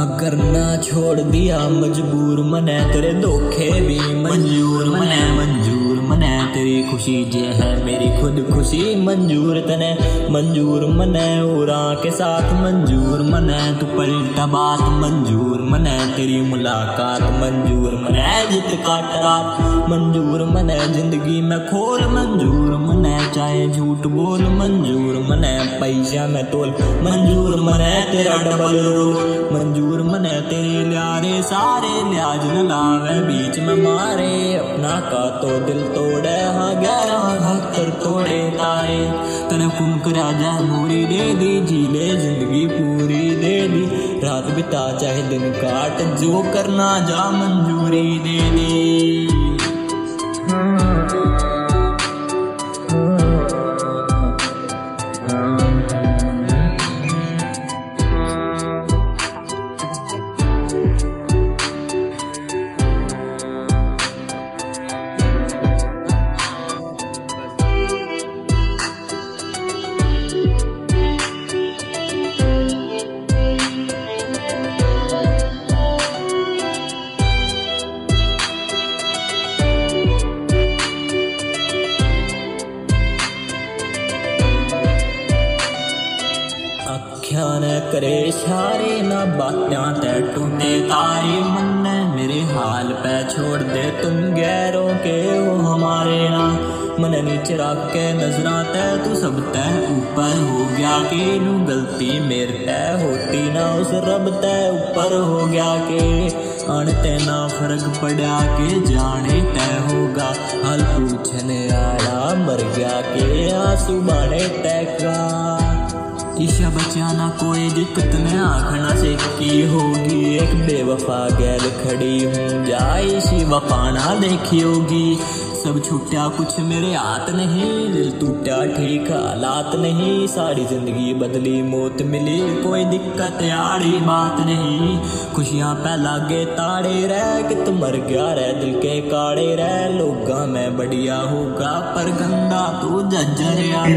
हाँ करना छोड़ दिया मजबूर मने तेरे धोखे भी मंजूर मने मंजूर मने तेरी खुशी जे है मेरी खुद खुशी मंजूर तने मंजूर मने उरा के साथ मंजूर मने तू पलटा बात मंजूर मने तेरी मुलाकात मंजूर मने जित काट रात मंजूर मने ज़िंदगी में खोल मंजूर मने चाहे झूठ बोल मंजूर मने पैसा में तोल मंजूर मने तेरा डबल रोल मंजूर सारे लियाज न लावे, बीच में मारे। अपना का तो दिल तोड़े हाँ गहरा हत्तर तोड़े तारे। तने कुम कर राजा मूरी दे दी, जीले ज़िंदगी पूरी दे दी। रात बिता चाहे दिन काट, जो करना जा मंजूरी दे दी। अखियाँ ने करे इशारे ना बात्यां ते टूटे। तारे मन मेरे हाल पे छोड़ दे। तुम गैरों के हो हमारे ना। मन नीचे रख के नजरा ते, तू सब तय ऊपर हो गया। के नू गलती मेरे तय होती ना, उस रब तय ऊपर हो गया के अणते ना फ़र्क पड़ा के जाने तय होगा। हल पूछने आया मर गया के, आँसू बाने तय का? ईशा बचाना कोई दिक्कत न आखना से की होगी। एक बेवफा गैर खड़ी हूँ जाई सी वफाना देखी होगी। सब छुट्टा कुछ मेरे हाथ नहीं, दिल टूटा ठीक हालात नहीं। सारी ज़िंदगी बदली, मौत मिली, कोई दिक्कत यारी बात नहीं। खुशियाँ पे लागे ताड़े रह कि कित मर गया रह, दिल के काड़े रह। लोगा मैं बढ़िया होगा, पर गंदा तू जज्जर यार